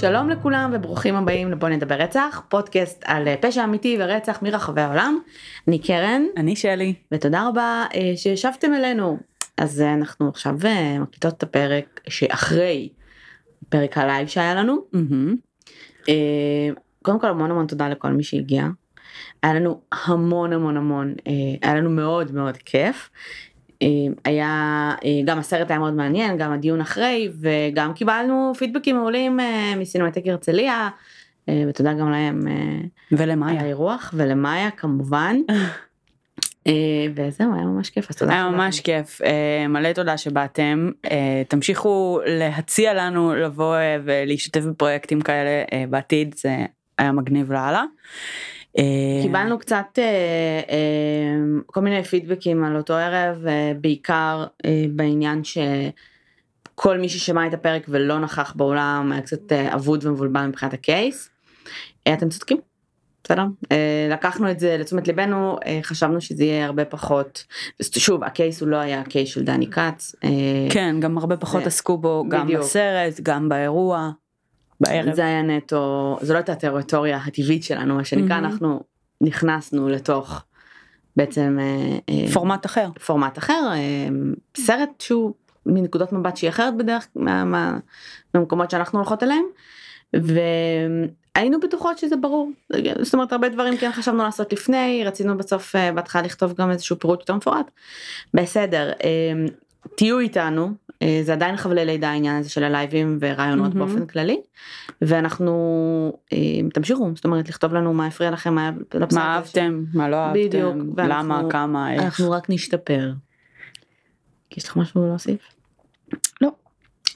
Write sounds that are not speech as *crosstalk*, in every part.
שלום לכולם וברוכים הבאים לבוא נדבר רצח, פודקאסט על אה, פשע אמיתי ורצח מרחבי העולם. אני קרן, אני שלי. ותודה רבה אה, שהצטרפתם אלינו. אז אה, אנחנו עכשיו מקליטות את הפרק שאחרי פרק ה live שהיה לנו. אה, קודם כל המון המון תודה לכל מי שהגיע. היה לנו המון המון המון, היה לנו מאוד מאוד כיף. אה, היה, אה, גם הסרט היה מאוד מעניין, גם הדיון אחרי, וגם קיבלנו פידבקים מעולים אה, מסינמטק הרצליה, אה, ותודה גם להם אה, על ולמאיה. האירוח, ולמאיה כמובן. *laughs* וזהו, היה ממש כיף, אז תודה. היה. ממש כיף, מלא תודה שבאתם, תמשיכו להציע לנו לבוא ולהשתתף בפרויקטים כאלה בעתיד, זה היה מגניב לאללה. אה, קיבלנו קצת אה, אה, כל מיני פידבקים על אותו ערב, בעיקר בעניין שכל מי ששמע את הפרק ולא נכח באולם היה קצת אבוד ומבולבל מבחינת הקייס. אתם צודקים. בסדר, לקחנו את זה לתשומת ליבנו, חשבנו שזה יהיה הרבה פחות, שוב הקייס הוא לא היה הקייס של דני כץ, כן, גם הרבה פחות עסקו בו, גם. בסרט, גם באירוע, בערב. זה היה נטו, זו לא הייתה הטריטוריה הטבעית שלנו, מה שנקרא, מהמם. אנחנו נכנסנו לתוך בעצם אה, אה, פורמט אחר. פורמט אחר, אה, סרט שהוא מנקודות מבט שהיא אחרת בדרך מה, מה, מהמקומות שאנחנו הולכות אליהם, והיינו בטוחות שזה ברור, זאת אומרת הרבה דברים כן חשבנו לעשות לפני, רצינו בסוף בהתחלה לכתוב גם איזשהו פירוט יותר מפורט, בסדר, תהיו איתנו, אה, זה עדיין חבלי לידה העניין הזה של הלייבים ורעיונות מהמם. באופן כללי, ואנחנו אה, תמשיכו, זאת אומרת לכתוב לנו מה הפריע לכם, מה בסרט מה. אהבתם, מה לא אהבתם, בדיוק, למה, ואנחנו- כמה, איך. אנחנו רק נשתפר. יש לך משהו להוסיף? לא.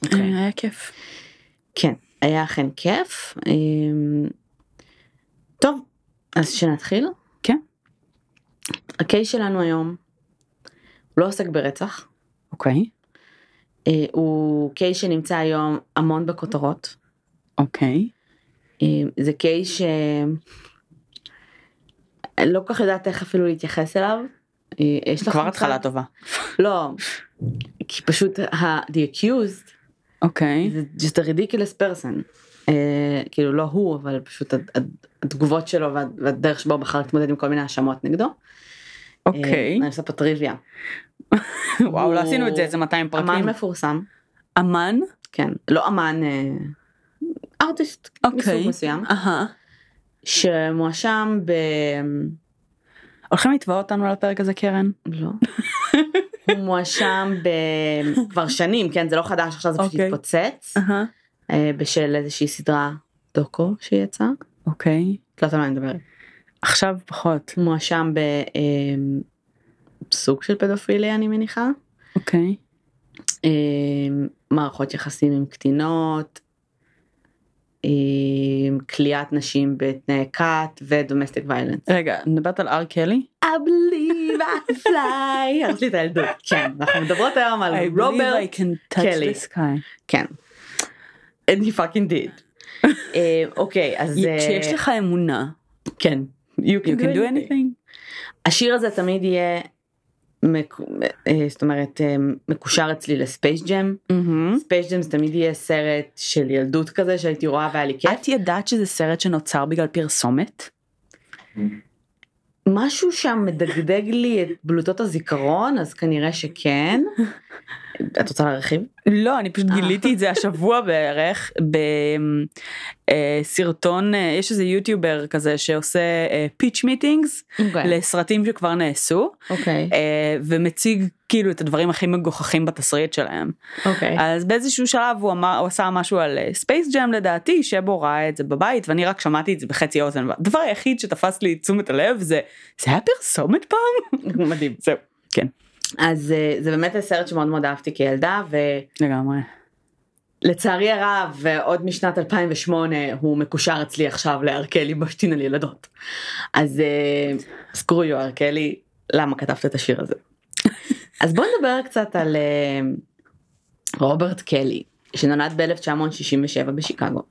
אוקיי. אה, היה כיף. כן, היה אכן כיף. טוב, אז שנתחיל. כן. הקייס שלנו היום לא עוסק ברצח, אוקיי, אה, הוא קייס שנמצא היום המון בכותרות. אוקיי. אה, זה קייס ש... לא כל כך יודעת איך אפילו להתייחס אליו. אה, יש לך כבר? התחלה טובה. לא, כי פשוט ה- the accused אוקיי. זה just a ridiculous person. Uh, כאילו לא הוא אבל פשוט התגובות שלו וה- והדרך שבו בחר להתמודד עם כל מיני האשמות נגדו. אוקיי. אה, אני עושה פה טריוויה. וואו, לא עשינו את זה איזה 200 אמן פרקים. מפורסם. אמן? כן. לא אמן. ארטיסט מסוג אוקיי. מסוים. שמואשם ב... הולכים לתבוע אותנו על הפרק הזה קרן? לא. הוא מואשם ב... כבר שנים כן זה לא חדש עכשיו זה פשוט אוקיי. התפוצץ. אה, בשל איזושהי סדרה דוקו שיצאה. אוקיי. את לא יודעת על מה אני מדברת. עכשיו פחות. מואשם בסוג של פדופיליה אני מניחה. אוקיי. אה, מערכות יחסים עם קטינות. אה, כליאת נשים בתנאי כת ודומסטיק ויילנס. רגע, מדברת על אר קלי? I believe I fly. *laughs* יש לי את הילדות. כן, אנחנו מדברות היום על רוברט. קלי. כן. And he fucking did. *laughs* אה, אוקיי, אז... אה, כשיש לך אמונה, כן. You can do anything. השיר הזה תמיד יהיה, מק- אה, זאת אומרת, אה, מקושר אצלי ל Space Jam. Space Jam זה תמיד יהיה סרט של ילדות כזה שהייתי רואה והיה לי כיף. את ידעת שזה סרט שנוצר בגלל פרסומת? משהו שם מדגדג לי את בלוטות הזיכרון, אז כנראה שכן. *laughs* את רוצה להרחיב? לא, אני פשוט אה. גיליתי את זה השבוע בערך בסרטון, יש איזה יוטיובר כזה שעושה Pitch Meetings לסרטים שכבר נעשו אוקיי, אה, ומציג כאילו את הדברים הכי מגוחכים בתסריט שלהם. אוקיי. אז באיזשהו שלב הוא אמר, הוא עשה משהו על Space Jam לדעתי, שבו ראה את זה בבית ואני רק שמעתי את זה בחצי אוזן. הדבר היחיד שתפס לי תשומת הלב זה, זה היה פרסומת פעם? מדהים. זהו, כן, אז אה, זה באמת סרט שמאוד מאוד אהבתי כילדה, לגמרי. ולצערי הרב, עוד משנת 2008 הוא מקושר אצלי עכשיו לארקלי בשתין על ילדות. אז סקרו יו ארקלי, למה כתבת את השיר הזה? *laughs* אז בוא נדבר קצת על אה, רוברט קלי, שנולד ב-1967 בשיקגו.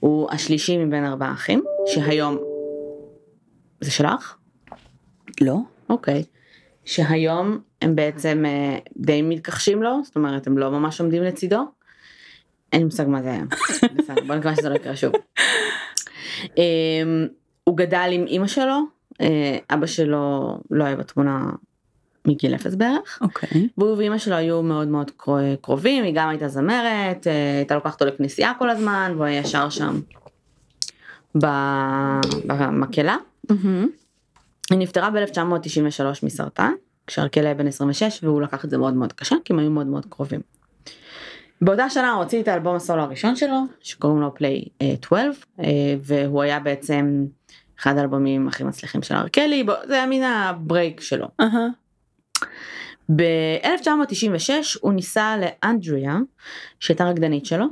הוא השלישי מבין ארבעה אחים, שהיום... זה שלך? לא? אוקיי. שהיום הם בעצם אה, די מתכחשים לו, זאת אומרת הם לא ממש עומדים לצידו. אין לי מושג מה זה היה. *laughs* בסדר, בוא נקווה שזה לא יקרה שוב. אמ, הוא גדל עם אימא שלו, אה, אבא שלו לא היה בתמונה מגיל אפס בערך. אוקיי. והוא ואימא שלו היו מאוד מאוד קרו- קרובים, היא גם הייתה זמרת, אה, הייתה לוקחת אותו לכנסייה כל הזמן, והוא היה ישר שם במקהלה. היא נפטרה ב-1993 מסרטן, כשארקל היה בן 26 והוא לקח את זה מאוד מאוד קשה, כי הם היו מאוד מאוד קרובים. באותה שנה הוא הוציא את האלבום הסולו הראשון שלו, שקוראים לו פליי 12, אה, והוא היה בעצם אחד האלבומים הכי מצליחים של ארקלי, זה היה מן הברייק שלו. אהה. ב-1996 הוא נישא לאנדריה, שהייתה רקדנית שלו.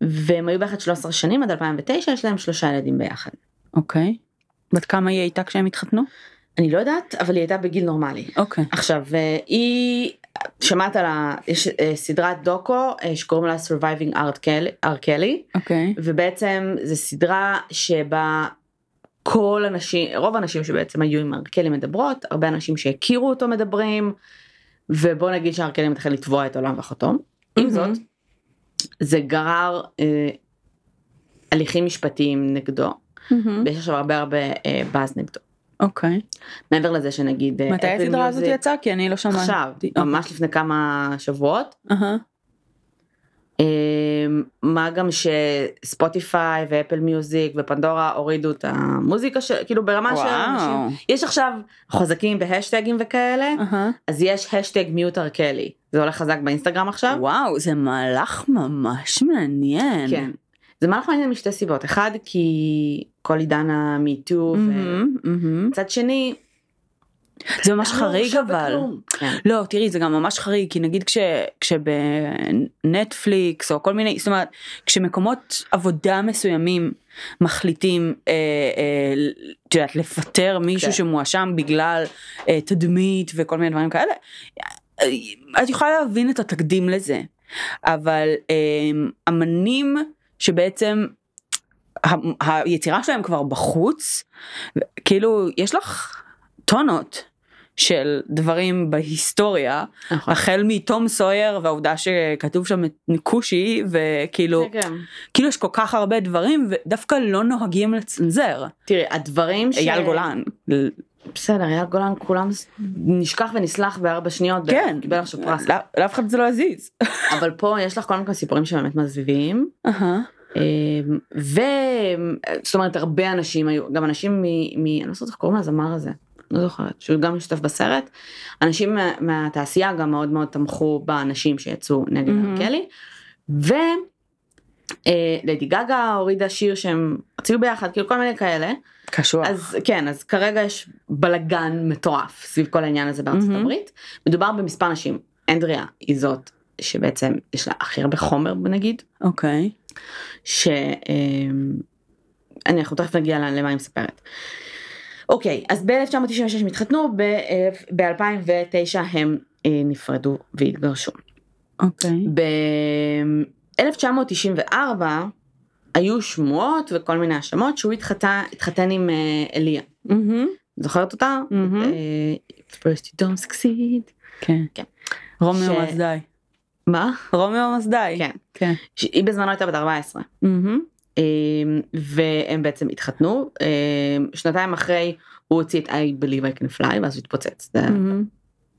והם היו ביחד 13 שנים עד 2009, יש להם שלושה ילדים ביחד. אוקיי. בת כמה היא הייתה כשהם התחתנו? אני לא יודעת, אבל היא הייתה בגיל נורמלי. אוקיי. עכשיו, אה, היא, שמעת על ה... יש אה, סדרת דוקו אה, שקוראים לה Surviving R. Kelly, אוקיי. ובעצם זו סדרה שבה כל הנשים, רוב הנשים שבעצם היו עם ארקלי מדברות, הרבה אנשים שהכירו אותו מדברים, ובוא נגיד שארקלי מתחיל לתבוע את עולם וחתום. עם מהמם. זאת, זה גרר אה, הליכים משפטיים נגדו, מהמם. ויש עכשיו הרבה הרבה אה, באז נגדו. אוקיי. מעבר לזה שנגיד אה, מתי הסדרה הזאת יצאה? כי אני לא שמעתי. עכשיו, ממש לפני כמה שבועות. אמ, מה גם שספוטיפיי ואפל מיוזיק ופנדורה הורידו את המוזיקה של כאילו ברמה של. אנשים יש עכשיו חוזקים בהשטגים וכאלה. אז יש השטג מיוט ארקלי זה הולך חזק באינסטגרם עכשיו וואו זה מהלך ממש מעניין. כן זה מהלך מעניין משתי סיבות אחד כי כל עידן המיטו. וצד שני זה ממש לא חריג אבל. כן. לא תראי זה גם ממש חריג כי נגיד כש, כשבנטפליקס או כל מיני זאת אומרת כשמקומות עבודה מסוימים מחליטים אה, אה, את יודעת לפטר מישהו כן. שמואשם בגלל אה, תדמית וכל מיני דברים כאלה. אה, את יכולה להבין את התקדים לזה אבל אה, אמנים שבעצם ה- היצירה שלהם כבר בחוץ כאילו יש לך טונות של דברים בהיסטוריה נכון. החל מתום סויר והעובדה שכתוב שם את כושי וכאילו. כאילו יש כל כך הרבה דברים ודווקא לא נוהגים לצנזר. תראי הדברים ש... אייל גולן. בסדר אייל גולן כולם נשכח ונסלח בארבע שניות כן. קיבל עכשיו פרס לא- לאף אחד זה לא יזיז. *laughs* אבל פה יש לך כל סיפורים שבאמת מזוויעים אהה. אמ, ו... זאת אומרת הרבה אנשים היו גם אנשים מ... מ... אני לא זוכרת איך קוראים לזמר הזה. לא זוכרת שהוא גם משתתף בסרט אנשים מה, מהתעשייה גם מאוד מאוד תמכו באנשים שיצאו נגד מהמם. ארקלי ולדי גגה הורידה שיר שהם הוציאו ביחד כאילו כל מיני כאלה קשוח. אז כן אז כרגע יש בלגן מטורף סביב כל העניין הזה בארצות מהמם. הברית מדובר במספר נשים אנדריה היא זאת שבעצם יש לה הכי הרבה חומר נגיד אוקיי. ש... אמ, אני אנחנו תכף נגיע למה היא מספרת. אוקיי אז ב-1996 הם התחתנו ב-2009 הם אה, נפרדו והתגרשו. אוקיי. ב-1994 היו שמועות וכל מיני האשמות שהוא התחתן, התחתן עם אה, אליה. מהמם. זוכרת אותה? אה, First you don't succeed. כן. כן. רומיו ש- מזדאי. מה? רומיו מזדאי. כן. כן. היא בזמנו הייתה בת 14. מהמם. אמ, והם בעצם התחתנו אמ, שנתיים אחרי הוא הוציא את I believe I can fly ואז הוא התפוצץ. מהמם.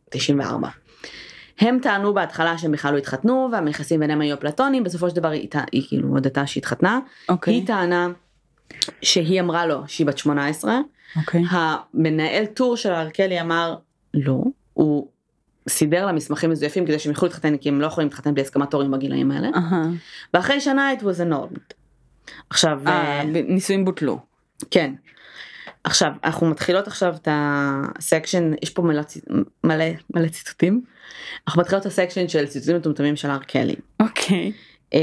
94. הם טענו בהתחלה שהם בכלל לא התחתנו והמכסים ביניהם היו אפלטונים בסופו של דבר היא, היא כאילו הודתה שהתחתנה אוקיי. היא טענה שהיא אמרה לו שהיא בת 18 אוקיי. המנהל טור של ארקלי אמר לא הוא סידר לה מסמכים מזויפים כדי שהם יוכלו להתחתן כי הם לא יכולים להתחתן בלי הסכמת הורים בגילאים האלה אהה. ואחרי שנה it was a norm. עכשיו אה, נישואים בוטלו. כן. עכשיו אנחנו מתחילות עכשיו את הסקשן יש פה מלא, מלא מלא ציטוטים. אנחנו מתחילות את הסקשן של ציטוטים מטומטמים של הר קלי. אוקיי. אה,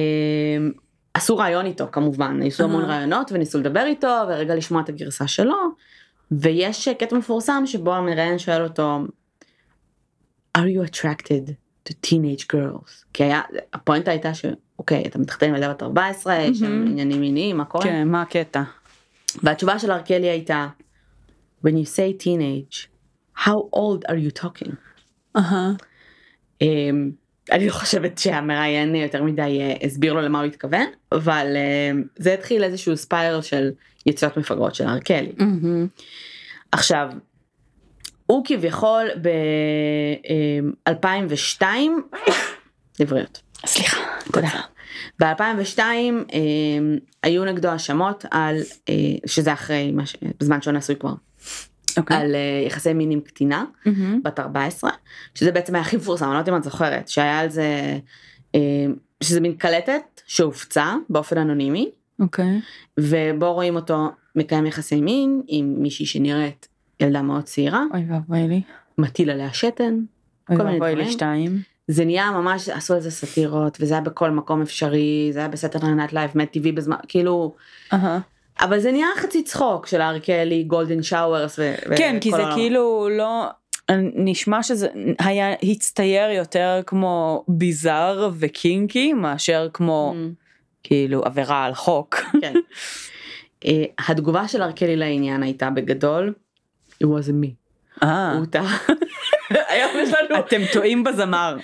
עשו רעיון איתו כמובן ניסו המון אהה. רעיונות וניסו לדבר איתו ורגע לשמוע את הגרסה שלו. ויש קטע מפורסם שבו המראיין שואל אותו are you attracted to teenage girls כי היה הפואנטה הייתה שאוקיי אתה מתחתן עם ילדה בת 14 יש שם. עניינים מיניים מה קורה. כן, מה הקטע? והתשובה של ארקלי הייתה when you say teenage how old are you talking אהה. um, אני לא חושבת שהמראיין יותר מדי אה, הסביר לו למה הוא התכוון, אבל אה, זה התחיל איזשהו ספייר של יציאות מפגרות של ארקלי. עכשיו, הוא כביכול ב-2002, *coughs* עבריות. סליחה, תודה. ב-2002 אה, היו נגדו האשמות על, אה, שזה אחרי, מה ש- בזמן שהוא נשוי כבר, אוקיי. על אה, יחסי מין עם קטינה, מהמם. בת 14, שזה בעצם היה הכי מפורסם, אני לא יודעת אם את זוכרת, שהיה על זה, אה, שזה מין קלטת שהופצה באופן אנונימי, אוקיי. ובו רואים אותו מקיים יחסי מין עם מישהי שנראית ילדה מאוד צעירה, אוי ואבוי לי. מטיל עליה שתן, אוי ואבוי לי. שתיים. זה נהיה ממש, עשו על זה סאטירות, וזה היה בכל מקום אפשרי, זה היה ב Saturday Night Live, MADtv בזמן, כאילו, אהה. אבל זה נהיה חצי צחוק של ארקלי, גולדן שאוורס, ו- כן, כי זה העולם. כאילו לא... נשמע שזה היה הצטייר יותר כמו ביזאר וקינקי מאשר כמו Mm, כאילו עבירה על חוק. כן. אה, התגובה של ארקלי לעניין הייתה בגדול, it wasn't me. אה, הוא טעה. *laughs* *laughs* היום יש לנו, אתם טועים בזמר.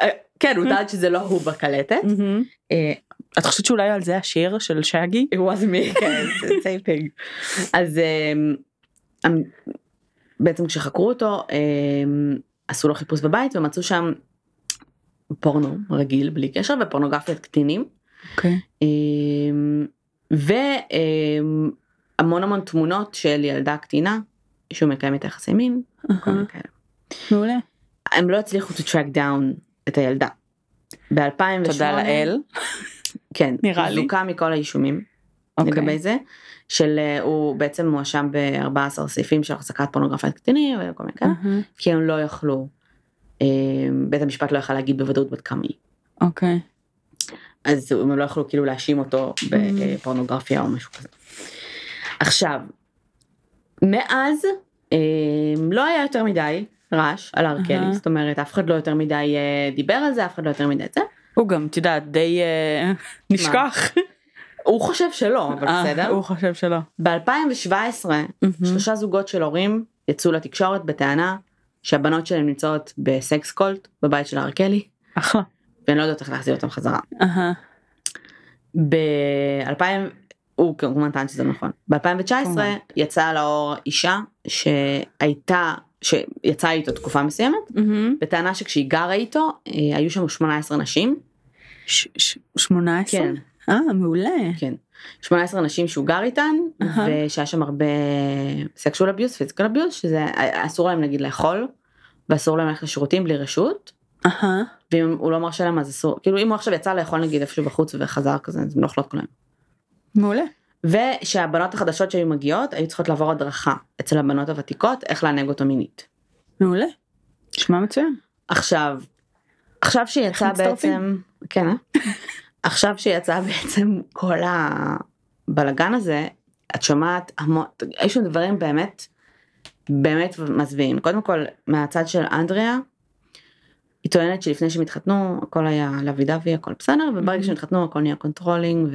אה, כן, הוא טעה שזה לא הוא בקלטת. אה, את חושבת שאולי על זה השיר של שגי? it wasn't me, *laughs* כן, saying. אז אמ, אמ, בעצם כשחקרו אותו, אמ, עשו לו חיפוש בבית ומצאו שם פורנו רגיל בלי קשר ופורנוגרפיית קטינים. אוקיי. והמון המון תמונות של ילדה קטינה שהוא מקיים את היחסי מין. כאלה. מעולה. הם לא הצליחו to track down את הילדה. ב-2008, תודה לאל. כן, *laughs* נראה לי. זוכה מכל האישומים אוקיי. לגבי זה, של אה, הוא בעצם מואשם ב-14 סעיפים של החזקת פורנוגרפיית קטינים וכל מיני כאלה, אהה. כי הם לא יכלו, אה, בית המשפט לא יכל להגיד בוודאות בת כמה היא. אוקיי. אז הם לא יכלו כאילו להאשים אותו בפורנוגרפיה או משהו כזה. עכשיו, מאז אה, לא היה יותר מדי רעש על ארקלי, אהה. זאת אומרת אף אחד לא יותר מדי אה, דיבר על זה, אף אחד לא יותר מדי את זה. הוא גם, את יודעת, די אה, *laughs* נשכח. הוא חושב שלא, אבל אה, בסדר. הוא חושב שלא. ב-2017 שלושה זוגות של הורים יצאו לתקשורת בטענה שהבנות שלהם נמצאות בסקס קולט בבית של ארקלי אחלה. והן לא יודעות איך להחזיר אותם חזרה. אהה. ב-2000 הוא כמובן טען שזה נכון. ב-2019 כמובן. יצאה לאור אישה שהייתה שיצאה איתו תקופה מסוימת מהמם. בטענה שכשהיא גרה איתו אה, היו שם 18 נשים. ש- ש- 18? כן. אה, מעולה. כן. 18 נשים שהוא גר איתן אהה. ושהיה שם הרבה סקשואל אביוס פיזיקל אביוס שזה אסור להם נגיד לאכול ואסור להם ללכת לשירותים בלי רשות אהה. ואם הוא לא מרשה להם אז אסור כאילו אם הוא עכשיו יצא לאכול נגיד איפשהו בחוץ וחזר כזה אז הם לא אוכלות כל היום. מעולה. ושהבנות החדשות שהיו מגיעות היו צריכות לעבור הדרכה אצל הבנות הוותיקות איך לענג אותו מינית. מעולה. נשמע מצוין. עכשיו עכשיו שיצא? בעצם כן אה? *laughs* עכשיו שיצא בעצם כל הבלגן הזה את שומעת המון יש שם דברים באמת באמת מזוויעים קודם כל מהצד של אנדריה. היא טוענת שלפני שהם התחתנו הכל היה lovey dovey הכל בסדר וברגע שהם התחתנו הכל נהיה controlling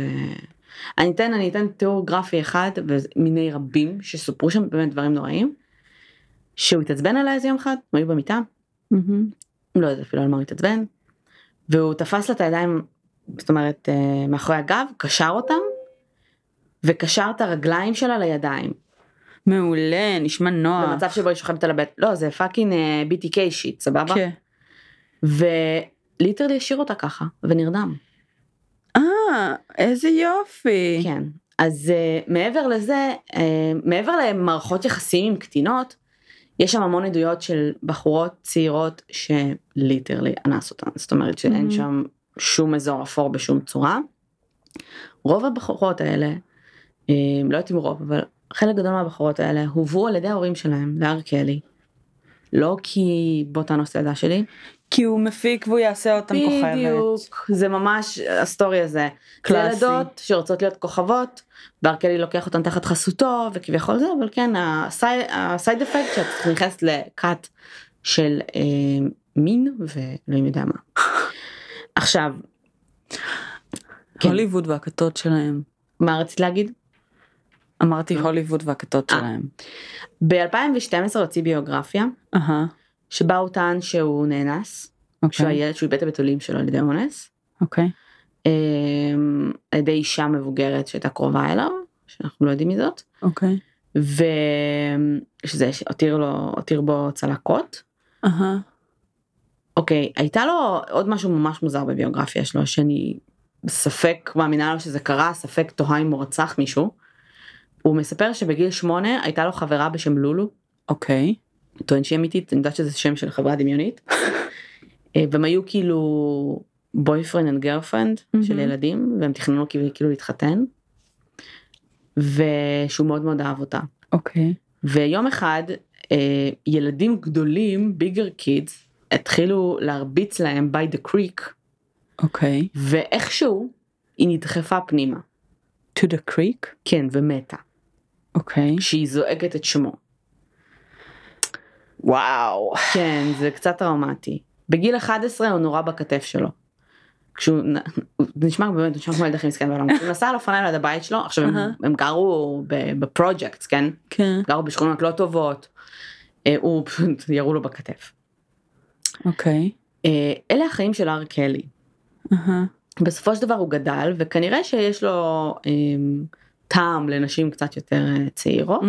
ואני אתן אני אתן תיאור גרפי אחד ומיני רבים שסופרו שם באמת דברים נוראים. שהוא התעצבן עליי איזה יום אחד הם היו במיטה מהמם. לא יודעת אפילו על מה הוא התעצבן. והוא תפס לה את הידיים, זאת אומרת, אה, מאחורי הגב, קשר אותם, וקשר את הרגליים שלה לידיים. מעולה, נשמע נוח. במצב שבו היא שוכבת על הבטן, לא, זה fucking אה, BTK shit, סבבה? כן. ו literally השאיר אותה ככה, ונרדם. אה, איזה יופי. כן. אז uh, מעבר לזה, uh, מעבר למערכות יחסים עם קטינות, יש שם המון עדויות של בחורות צעירות שליטרלי אנס אותן, זאת אומרת שאין Mhm. שם שום אזור אפור בשום צורה. רוב הבחורות האלה, אה, לא יודעת אם רוב, אבל חלק גדול מהבחורות האלה הובאו על ידי ההורים שלהם להר קלי. לא כי בוא תאנוס את הילדה שלי, כי הוא מפיק והוא יעשה אותם כוכבת. בדיוק, זה ממש ה story הזה. זה קלאסי. ילדות שרוצות להיות כוכבות, ואר קלי לוקח אותן תחת חסותו וכביכול זה, אבל כן, הסי- ה side effect שאת נכנסת לכת של אה, מין ואלוהים יודע מה. *laughs* עכשיו, כן. הוליווד והכתות שלהם. מה רצית להגיד? אמרתי הוליווד והכתות אה. שלהם. ב-2012 הוציא ביוגרפיה, אהה. שבה הוא טען שהוא נאנס, שהוא אוקיי. הילד שהוא איבד את הבתולים שלו על ידי אונס. אוקיי. אמ, על ידי אישה מבוגרת שהייתה קרובה אליו, שאנחנו לא יודעים מי זאת, אוקיי. ושזה הותיר לו, הותיר בו צלקות. אהה. אוקיי, הייתה לו עוד משהו ממש מוזר בביוגרפיה שלו, שאני ספק מאמינה לו שזה קרה, ספק תוהה אם הוא רצח מישהו. הוא מספר שבגיל שמונה הייתה לו חברה בשם לולו, אוקיי. הוא טוען שהיא אמיתית, אני יודעת שזה שם של חברה דמיונית. אה, והם היו כאילו boyfriend and girlfriend של. ילדים, והם תכננו כאילו להתחתן. ושהוא מאוד מאוד אהב אותה. אוקיי. ויום אחד אה, ילדים גדולים, ביגר קידס, התחילו להרביץ להם by the creek, אוקיי. ואיכשהו היא נדחפה פנימה. to the creek. כן, ומתה. אוקיי. שהיא זועקת את שמו. וואו. כן, זה קצת טראומטי. בגיל 11 הוא נורה בכתף שלו. כשהוא, נשמע באמת, נשמע כמו ילד הכי מסכן בעולם. הוא נסע על אופניים ליד הבית שלו, עכשיו הם, גרו ב- בפרויקטס, כן? כן. גרו בשכונות לא טובות. אה, הוא פשוט ירו לו בכתף. אוקיי. אה, אלה החיים של הר קלי. בסופו של דבר הוא גדל, וכנראה שיש לו אה, טעם לנשים קצת יותר צעירות.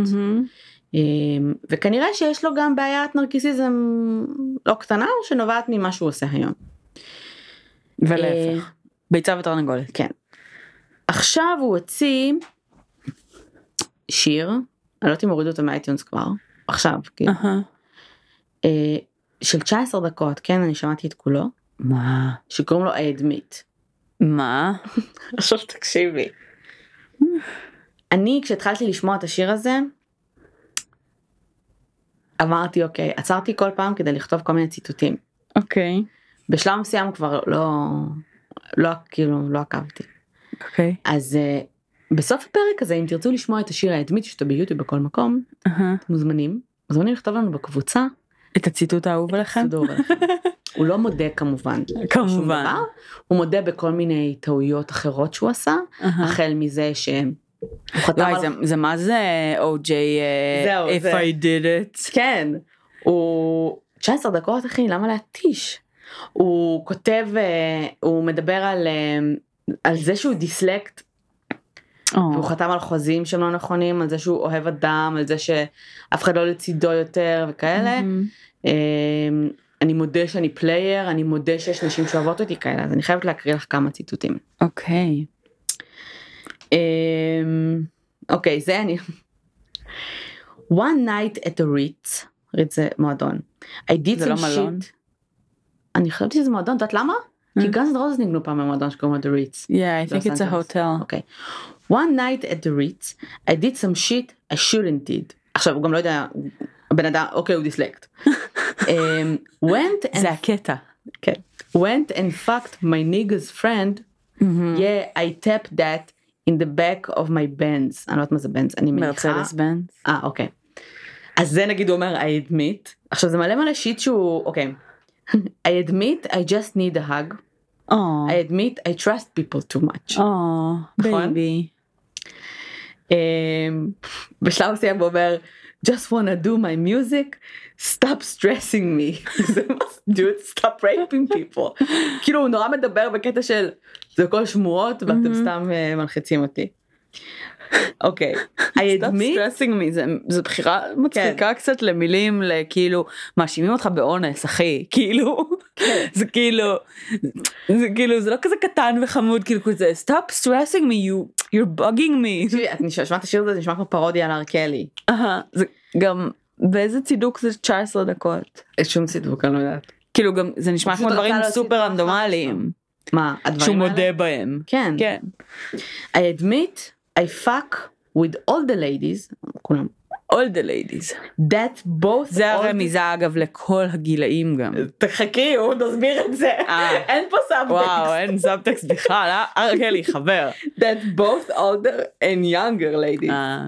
אמ, וכנראה שיש לו גם בעיית נרקיסיזם לא קטנה שנובעת ממה שהוא עושה היום. ולהפך. ביצה ותרנגולת. כן. עכשיו הוא הוציא שיר, אני לא יודעת אם הורידו אותו מאייטיונס כבר, עכשיו, כאילו. אה, של 19 דקות, כן, אני שמעתי את כולו, מה? שקוראים לו I admit. מה? *laughs* עכשיו תקשיבי. אני כשהתחלתי לשמוע את השיר הזה, אמרתי אוקיי, עצרתי כל פעם כדי לכתוב כל מיני ציטוטים. אוקיי. בשלב מסוים כבר לא, לא, כאילו, לא עקבתי. אוקיי. אז uh, בסוף הפרק הזה, אם תרצו לשמוע את השיר האדמית שאתה ביוטיוב בכל מקום. אתם מוזמנים. מוזמנים לכתוב לנו בקבוצה. את הציטוט האהוב עליכם? *laughs* הוא לא מודה כמובן. כמובן. דבר. הוא מודה בכל מיני טעויות אחרות שהוא עשה. החל מזה שהוא וואי על... זה- זה מה זה OJ אה, if זה. I did it. כן. הוא 19 דקות אחי, למה להתיש? הוא כותב, אה, הוא מדבר על, אה, על זה שהוא דיסלקט והוא חתם על חוזים שלא נכונים, על זה שהוא אוהב אדם, על זה שאף אחד לא לצידו יותר וכאלה. מהמם. אמ, אני מודה שאני player, אני מודה שיש נשים שאוהבות אותי כאלה, אז אני חייבת להקריא לך כמה ציטוטים. אוקיי. אמ, אוקיי, זה אני. One night at the Ritz, Ritz זה מועדון. I did lots of shit. אני חשבתי שזה מועדון, את יודעת למה? כי Mm. גאנס דרוזס ניגנו פעם במועדון שקוראים לו The Ritz. Yeah, I think it's a hotel. אוקיי. One night at the Ritz, I did some shit I shouldn't did. עכשיו הוא גם לא יודע, הבן אדם, אוקיי הוא דיסלקט. um, went and זה הקטע. כן. went and fucked my nigga's friend, yeah I tapped that in the back of my bands. אני לא יודעת מה זה bands, אני מניחה. מרצדס בנץ. אה אוקיי. אז זה נגיד הוא אומר I admit. עכשיו זה מלא מלא שיט שהוא, אוקיי. I admit I just need a hug. או. I admit I trust people too much. או. נכון? baby. אמ, בשלב מסוים הוא אומר just wanna do my music stop stressing me. *laughs* זה מה זה, dude stop raping people. *laughs* כאילו הוא נורא מדבר בקטע של זה הכל שמועות ואתם סתם אה, מלחיצים אותי. אוקיי, *laughs* I Stop admit, stressing me זה זה בחירה מצחיקה קצת למילים לכאילו מאשימים אותך באונס אחי. כאילו *laughs* זה כאילו זה כאילו זה לא כזה קטן וחמוד כאילו כזה stop stressing me you you're bugging me תקשיבי, את נשמע- שמעת את השיר הזה זה נשמע כמו פרודיה על הר קלי. אהה, זה גם באיזה צידוק זה 19 דקות אין שום סידוק אני לא יודעת. כאילו גם זה נשמע כמו דברים סופר רנדומליים מה הדברים שהוא האלה? מודה בהם כן. כן I admit I fuck with all the ladies כולם all the ladies that both זה all the- הרמיזה אגב לכל הגילאים גם תחכי הוא נסביר את זה אה. אין פה סאבטקסט. וואו אין סאבטקסט בכלל אה? ארקלי חבר that both older and younger ladies אה,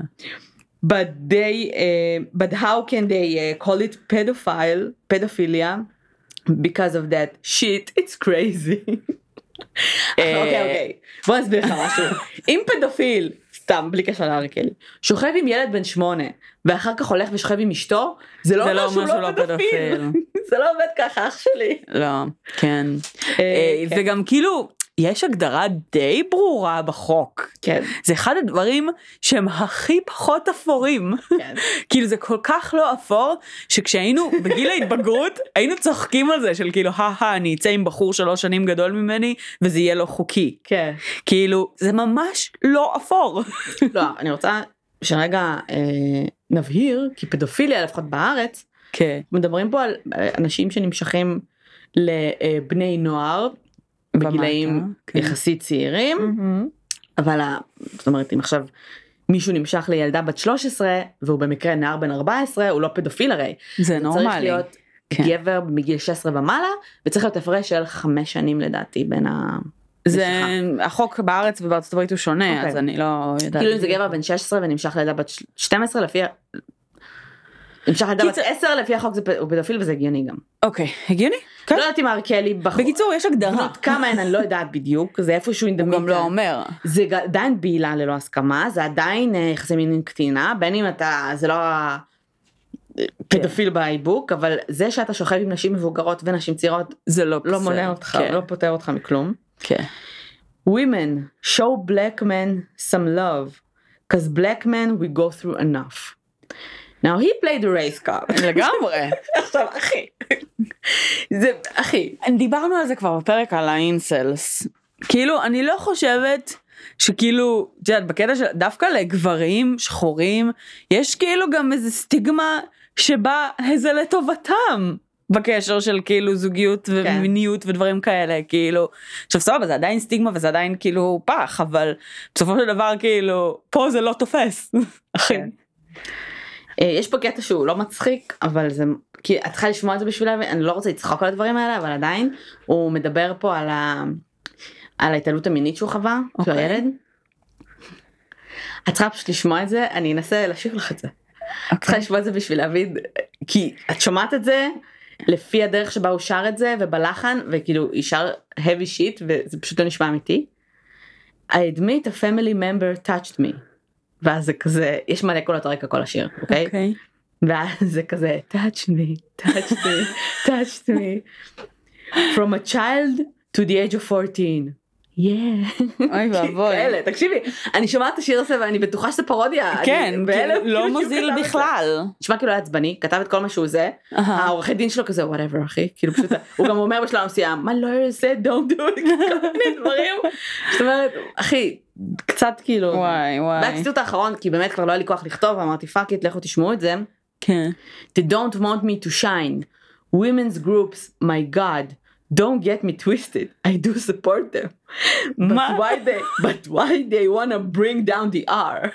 but they uh, but how can they uh, call it pedophile pedophilia because of that shit it's crazy. אה, אוקיי אוקיי בוא נסביר לך משהו אם פדופיל סתם בלי קשר לארקלי, שוכב עם ילד בן שמונה ואחר כך הולך ושוכב עם אשתו, זה לא אומר לא שהוא אומר שהוא לא לא פדופיל. *laughs* זה לא עובד ככה אח שלי. לא, כן. אה, אה, כן. וגם כאילו, יש הגדרה די ברורה בחוק. כן, זה אחד הדברים שהם הכי פחות אפורים. כן. *laughs* כאילו זה כל כך לא אפור שכשהיינו בגיל ההתבגרות *laughs* היינו צוחקים על זה של כאילו הא אני אצא עם בחור שלוש שנים גדול ממני וזה יהיה לא חוקי. כן. כאילו זה ממש לא אפור. *laughs* לא, אני רוצה שרגע אה, נבהיר, כי פדופיליה לפחות בארץ, כן. מדברים פה על אה, אנשים שנמשכים לבני נוער בגילאים כן. יחסית צעירים, אבל ה- זאת אומרת אם עכשיו מישהו נמשך לילדה בת 13 והוא במקרה נער בן 14 הוא לא פדופיל הרי. זה צריך נורמלי. להיות כן. גבר מגיל 16 ומעלה וצריך להיות הפרש של חמש שנים לדעתי בין ה... זה סליחה. החוק בארץ ובארצות הברית הוא שונה אוקיי. אז אני לא יודעת. כאילו אם זה גבר בן 16 ונמשך לילדה בת 12 לפי... נמשך לילדה בת 10 לפי החוק זה פ- הוא פדופיל וזה הגיוני גם. אוקיי הגיוני. כן. לא יודעת אם ארקלי בחור. בקיצור יש הגדרה. כמה הן אני לא יודעת בדיוק זה איפשהו הוא גם לא. אומר. זה עדיין בעילה ללא הסכמה זה עדיין אה, יחסי מין עם קטינה בין אם אתה זה לא ה- פדופיל באיבוק אבל זה שאתה שוכב עם נשים מבוגרות ונשים צעירות זה לא לא. מונע אותך כן. לא פוטר אותך מכלום. כן. women show black men some love cause black men we go through enough. Now he played the race card. *laughs* לגמרי. עכשיו אחי. זה אחי. דיברנו על זה כבר בפרק על האינסלס. כאילו אני לא חושבת שכאילו את יודעת בקטע של דווקא לגברים שחורים יש כאילו גם איזה סטיגמה שבה זה לטובתם. בקשר של כאילו זוגיות ומיניות ודברים כאלה כאילו עכשיו סבבה זה עדיין סטיגמה וזה עדיין כאילו פח אבל בסופו של דבר כאילו פה זה לא תופס. אחי. כן. אה, יש פה קטע שהוא לא מצחיק אבל זה כי את צריכה לשמוע את זה בשביל להבין אני לא רוצה לצחוק על הדברים האלה אבל עדיין הוא מדבר פה על ה... על ההתעללות המינית שהוא חווה כשהוא אוקיי. ילד. את צריכה פשוט לשמוע את זה אני אנסה לשיר לך את זה. את צריכה לשמוע את זה בשביל להבין כי את שומעת את זה לפי הדרך שבה הוא שר את זה ובלחן וכאילו היא שר heavy shit וזה פשוט לא נשמע אמיתי. I admit a family member touched me. ואז זה כזה יש מלא קולות רקע כל השיר אוקיי אוקיי. ואז זה כזה touch me touch me *laughs* touched me from a child to the age of 14. אוי *laughs* ואבוי. תקשיבי, אני שומעת את השיר הזה ואני בטוחה שזה פרודיה. כן, לא כאילו, מוזיל. בכלל. נשמע כאילו היה עצבני, כתב את כל מה שהוא זה. העורכי דין שלו כזה whatever אחי, כאילו פשוט, הוא גם אומר בשלב מסוים, my lawyer said don't do it, *laughs* כל מיני דברים, זאת אומרת, אחי, קצת כאילו, וואי וואי. והציטוט האחרון, כי באמת כבר לא היה לי כוח לכתוב, אמרתי fuck it, לכו תשמעו את זה, כן. they don't want me to shine, women's groups, my god, don't get me twisted. I do support them. But My- why they *laughs* but why they want to bring down the r?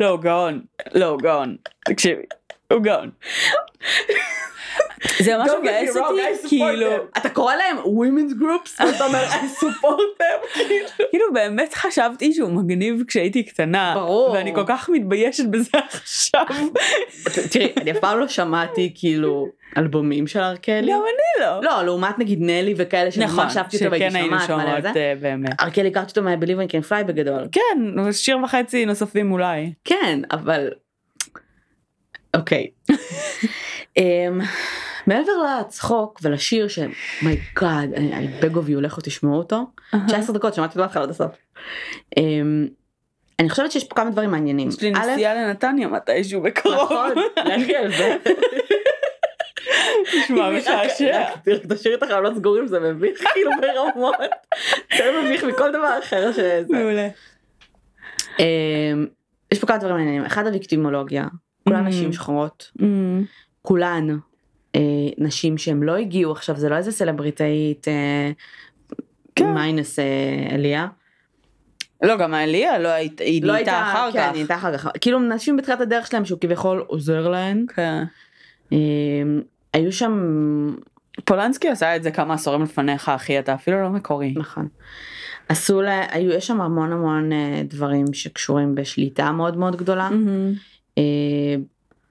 Logon, Logon. Znači, gone זה ממש מבאס אותי, כאילו. אתה קורא להם women's groups *laughs* ואתה אומר I support them. *laughs* כאילו. כאילו באמת חשבתי שהוא מגניב כשהייתי קטנה. ברור. ואני כל כך מתביישת בזה *laughs* עכשיו. תראי, אני אף פעם לא שמעתי כאילו אלבומים של ארקלי. גם אני לא. לא, לעומת נגיד נלי וכאלה נכון, שממש אהבתי אותו והייתי שכן היינו שומעת מלא שומעות זה. אה, באמת. ארקלי הכרתי אותו I can fly בגדול. כן, שיר וחצי נוספים אולי. כן, אבל... אוקיי. מעבר לצחוק ולשיר שמייגאד, I beg of you, לכו תשמעו אותו. 19 דקות, שמעתי אותו מההתחלה עד הסוף. אמ, אני חושבת שיש פה כמה דברים מעניינים. יש לי נסיעה לנתניה מתישהו בקרוב. נכון, לכי על זה. נשמע *laughs* משעשע. תשאיר את החלונות סגורים זה מביך *laughs* כאילו ברמות. יותר מביך מכל דבר אחר שזה. מעולה. אמ, יש פה כמה דברים מעניינים. אחד הוויקטימולוגיה. כולן Mm. נשים שחורות. Mm. כולן אה, נשים שהם לא הגיעו עכשיו זה לא איזה סלבריטאית אה, כן. מיינס אה, אליה. לא, גם העלייה לא הייתה, היא לא נהייתה אחר כן, כך. היא הייתה אחר כך. כאילו נשים בתחילת הדרך שלהם שהוא כביכול עוזר להן. כן. אה, היו שם פולנסקי עשה את זה כמה עשורים לפניך אחי אתה אפילו לא מקורי. נכון. עשו לה, היו, יש שם המון המון אה, דברים שקשורים בשליטה מאוד מאוד גדולה. Mm-hmm. אה,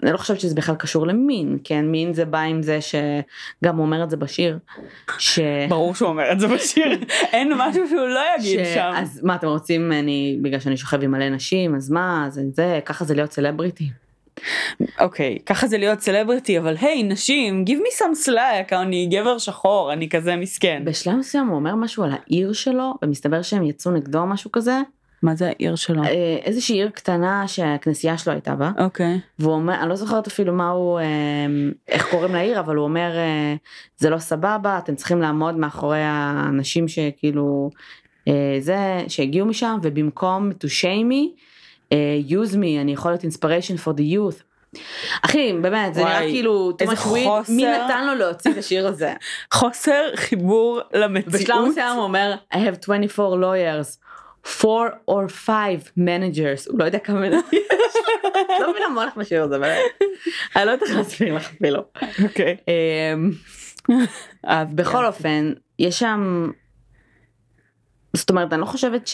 אני לא חושבת שזה בכלל קשור למין, כן, מין זה בא עם זה שגם הוא אומר את זה בשיר. ש... ברור שהוא אומר את זה בשיר, *laughs* אין משהו שהוא לא יגיד ש... שם. אז מה אתם רוצים ממני בגלל שאני שוכב עם מלא נשים, אז מה, זה זה, ככה זה להיות סלבריטי. אוקיי, ככה זה להיות סלבריטי, אבל היי, נשים, give me some slack, אני גבר שחור, אני כזה מסכן. בשלב מסוים הוא אומר משהו על העיר שלו, ומסתבר שהם יצאו נגדו או משהו כזה. מה זה העיר שלו? אה, איזושהי עיר קטנה שהכנסייה שלו הייתה בה. אוקיי. והוא אומר, אני לא זוכרת אפילו מה הוא, אה, איך קוראים לעיר, אבל הוא אומר, אה, זה לא סבבה, אתם צריכים לעמוד מאחורי האנשים שכאילו, זה, שהגיעו משם, ובמקום to shame me, use me, אני יכול להיות inspiration for the youth. אחי, באמת, זה נראה כאילו, איזה. חוסר. מי נתן לו להוציא את השיר הזה? *laughs* חוסר חיבור בשלב למציאות. מסוים הוא אומר, I have 24 lawyers, 4 or 5 managers, הוא לא יודע כמה מנהלים יש. *laughs* לא מבינה מה הולך בשיר הזה. אני לא יודעת איך להסביר לך אפילו. אוקיי. אמ, בכל אופן, יש שם, זאת אומרת, אני לא חושבת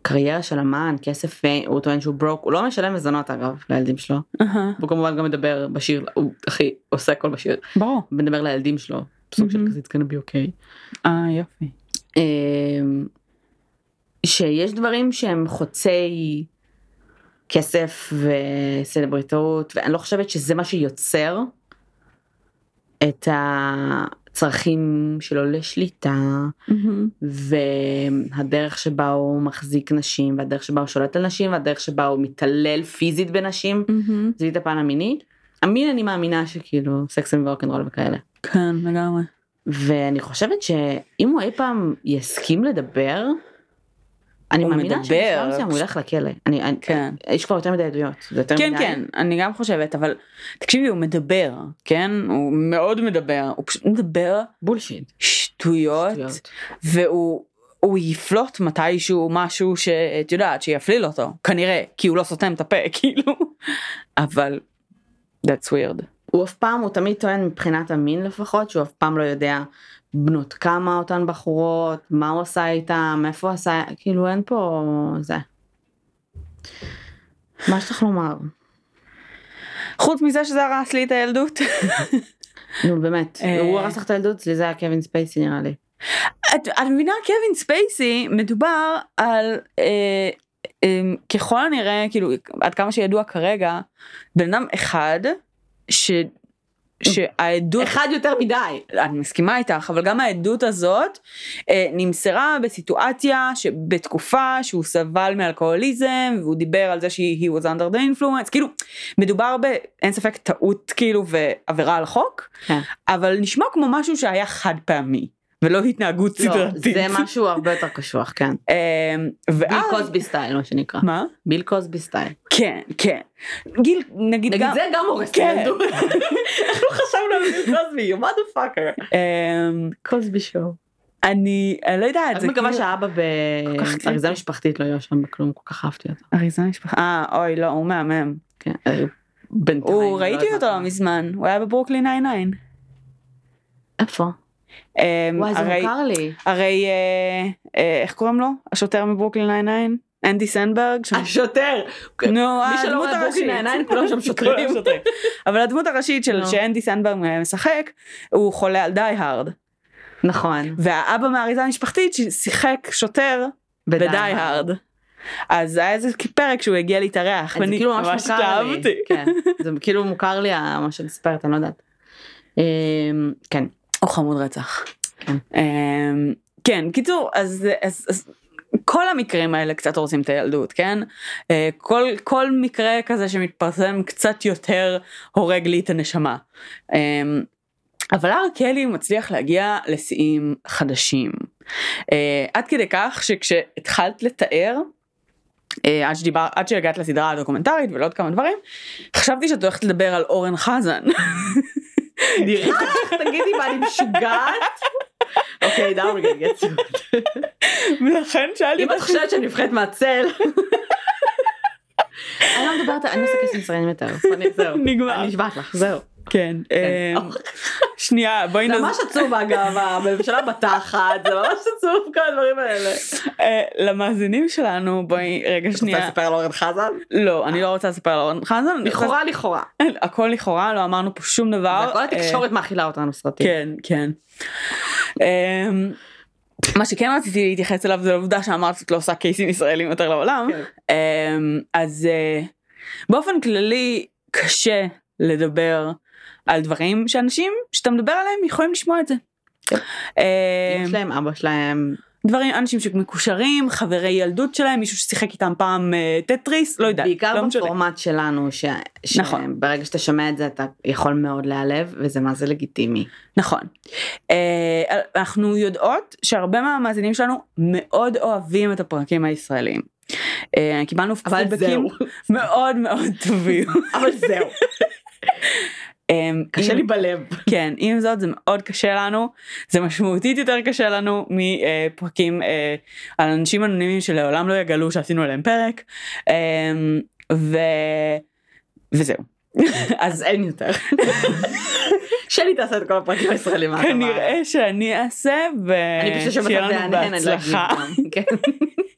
שקריירה של אמן, כסף, אה, הוא טוען שהוא ברוק, הוא לא משלם מזונות אגב לילדים שלו, הוא כמובן גם מדבר בשיר, הוא הכי עושה הכל בשיר, ברור. מדבר לילדים שלו, סוג של מהמם. כזה, it's gonna be okay. אה, יופי. שיש דברים שהם חוצי כסף וסלבריטאות ואני לא חושבת שזה מה שיוצר את הצרכים שלו לשליטה והדרך שבה הוא מחזיק נשים והדרך שבה הוא שולט על נשים והדרך שבה הוא מתעלל פיזית בנשים זה את הפן המיני. המין אני מאמינה שכאילו סקסים ורוקנרול וכאלה. כן, לגמרי. ואני חושבת שאם הוא אי פעם יסכים לדבר, אני מאמינה מדבר. שבשלב מסוים הוא ילך לכלא. אני, אני, כן. יש כבר יותר מדי עדויות. יותר כן, מדי. כן, אני גם חושבת, אבל תקשיבי, הוא מדבר, כן? הוא מאוד מדבר, הוא פשוט מדבר בולשיט. שטויות, שטויות. והוא הוא יפלוט מתישהו משהו שאת יודעת שיפליל אותו כנראה כי הוא לא סותם את הפה *laughs* כאילו אבל that's weird. הוא אף פעם, הוא תמיד טוען מבחינת המין לפחות, שהוא אף פעם לא יודע בנות כמה אותן בחורות, מה הוא עשה איתם, איפה הוא עשה, כאילו אין פה זה. מה יש לך לומר? חוץ מזה שזה הרס לי את הילדות. *laughs* נו באמת, אה. הוא הרס לך את הילדות, אצלי זה היה קווין ספייסי נראה לי. את, את מבינה קווין ספייסי מדובר על אה, אה, ככל הנראה כאילו עד כמה שידוע כרגע בן אדם אחד ש... שהעדות אחד יותר מדי. אני מסכימה איתך אבל גם העדות הזאת אה, נמסרה בסיטואציה שבתקופה שהוא סבל מאלכוהוליזם והוא דיבר על זה שהיא was under the influence כאילו מדובר באין ספק טעות כאילו ועבירה על החוק כן. אבל נשמע כמו משהו שהיה חד פעמי ולא התנהגות לא, סדרתית. זה משהו הרבה יותר קשוח, כן. ביל *laughs* ואז קוסבי style, מה שנקרא. מה? ביל קוסבי style. כן כן גיל נגיד נגיד גם זה גם הורס את כן. הילדות. איך לא חשבנו על ביל קוסבי, you motherfucker. אה, Cosby Show. אני אני לא יודעת אני זה מקווה כאילו שהאבא באריזה. משפחתית לא יהיה שם בכלום, כל כך אהבתי אותו. אריזה משפחה אה אוי לא הוא מהמם כן, אה, בינתיים. הוא לא ראיתי אותו. לא מזמן הוא היה בברוקלין 99. איפה? אה, וואי זה הרי- מוכר לי. הרי אה, אה, איך קוראים לו השוטר מברוקלין 99 אנדי סנדברג. שם- השוטר. נו, מי שלא הדמות רואה ברוקלין הראשית. *laughs* 99 כולם שם שוטרים. אבל הדמות הראשית של. שאנדי סנדברג משחק הוא חולה על די הארד נכון. והאבא מהאריזה המשפחתית ששיחק שוטר בדי הארד. אז היה איזה פרק שהוא הגיע להתארח זה ואני כאילו ממש ממש מוכר לי. התלהבתי. כן, זה כאילו מוכר לי מה שאת מספרת, אני לא יודעת. אמ, כן. הוא חמוד רצח. כן. אמ, כן קיצור אז, אז, אז כל המקרים האלה קצת הורסים את הילדות כן אה, כל כל מקרה כזה שמתפרסם קצת יותר הורג לי את הנשמה. אמ, אבל הר קלי מצליח להגיע לשיאים חדשים. אה, עד כדי כך שכשהתחלת לתאר אה, עד שדיבר עד שהגעת לסדרה הדוקומנטרית ולעוד כמה דברים חשבתי שאת הולכת לדבר על אורן חזן. *laughs* נראה לך, תגידי מה אני משוגעת? אוקיי, now we're gonna get. ולכן שאלתי אם את חושבת שאני נבחרת מהצל. אני לא מדברת, אני לא עושה קסם סרטים יותר. אני- זהו. נגמר. אני נשבעת לך, זהו. כן, כן. אמ, שנייה בואי זה נז... ממש עצוב אגב, הממשלה בתחת, זה ממש עצוב כל הדברים האלה. אה, למאזינים שלנו בואי רגע רוצה שנייה לספר על אורן חזן? לא אני לא רוצה לספר על אורן חזן רוצה- לכאורה לכאורה. הכל לכאורה לא אמרנו פה שום דבר אה, התקשורת מאכילה אותנו סרטים. כן כן. מה שכן רציתי להתייחס אליו זה העובדה שאמרת שאת לא עושה קייסים ישראלים יותר לעולם כן. אז אה, באופן כללי קשה לדבר על דברים שאנשים שאתה מדבר עליהם יכולים לשמוע את זה. כן. אמ, יש להם אבא שלהם. דברים אנשים שמקושרים חברי ילדות שלהם מישהו ששיחק איתם פעם אה, טטריס לא יודעת בעיקר לא משנה. בפורמט שלנו, ש- נכון. שברגע שאתה שומע את זה אתה יכול מאוד להיעלב וזה מה זה לגיטימי. נכון. אה, אנחנו יודעות שהרבה מהמאזינים שלנו מאוד אוהבים את הפרקים הישראלים. אה, קיבלנו פידבקים זהו. מאוד מאוד טובים. אבל זהו. *laughs* אה, קשה עם- לי בלב. כן, עם זאת זה מאוד קשה לנו, זה משמעותית יותר קשה לנו מפרקים אה, על אנשים אנונימיים שלעולם לא יגלו שעשינו עליהם פרק. אה, ו... וזהו. *laughs* אז אין יותר. *laughs* שלי תעשה את כל הפרקים הישראלים. כנראה שאני אעשה ושיהיה לנו לא בהצלחה. כן.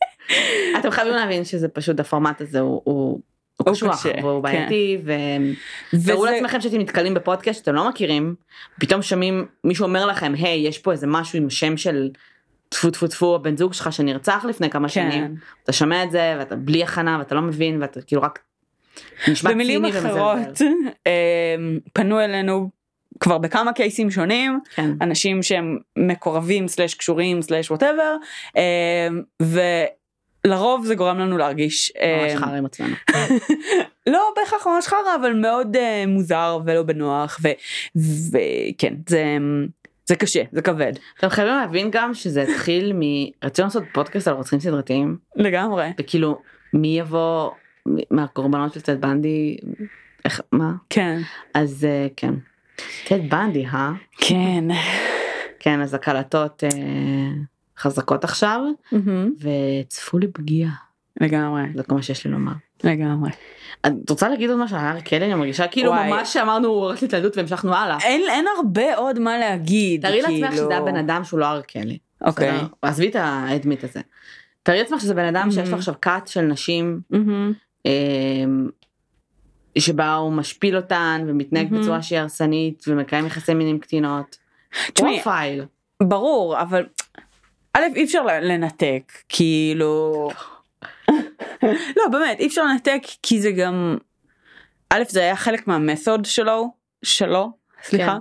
*laughs* אתם חייבים להבין שזה פשוט הפורמט הזה הוא. הוא קשוח והוא כן. בעייתי ותארו לעצמכם שאתם נתקלים בפודקאסט שאתם לא מכירים פתאום שומעים מישהו אומר לכם היי יש פה איזה משהו עם שם של טפו טפו טפו הבן זוג שלך שנרצח לפני כמה כן. שנים אתה שומע את זה ואתה בלי הכנה ואתה לא מבין ואתה כאילו רק נשמע במילים ציני ומזלזל. אחרות אמ, פנו אלינו כבר בכמה קייסים שונים כן. אנשים שהם מקורבים סלאש קשורים סלאש ווטאבר ולרוב זה גורם לנו להרגיש ממש אמ, חרא עם עצמנו. *laughs* לא בהכרח ממש חרא אבל מאוד אה, מוזר ולא בנוח וכן זה זה קשה זה כבד. אתם חייבים להבין גם שזה התחיל מ... רצינו לעשות פודקאסט על רוצחים סדרתיים. לגמרי. וכאילו מי יבוא מהקורבנות של טד בנדי? איך מה? כן. אז אה, כן. טד בנדי אה? כן. כן אז הקלטות אה, חזקות עכשיו מהמם. וצפו לי פגיעה לגמרי זה כל מה שיש לי לומר. לגמרי את רוצה להגיד עוד משהו על הארי קלי אני מרגישה כאילו וואי. ממש שאמרנו רק התעללות והמשכנו הלאה. אין אין הרבה עוד מה להגיד תארי לעצמך כאילו. שזה היה בן אדם שהוא לא הארי קלי. אוקיי? עזבי את האדמית הזה. תארי לעצמך שזה בן אדם שיש Mhm. לו עכשיו כת של נשים מהמם. אמ, שבה הוא משפיל אותן ומתנהג מהמם. בצורה שהיא הרסנית ומקיים יחסי מין עם קטינות. תשמעי. ברור אבל א' אי אפשר לנתק כאילו *laughs* לא באמת אי אפשר לנתק כי זה גם א' זה היה חלק מה method שלו שלו סליחה.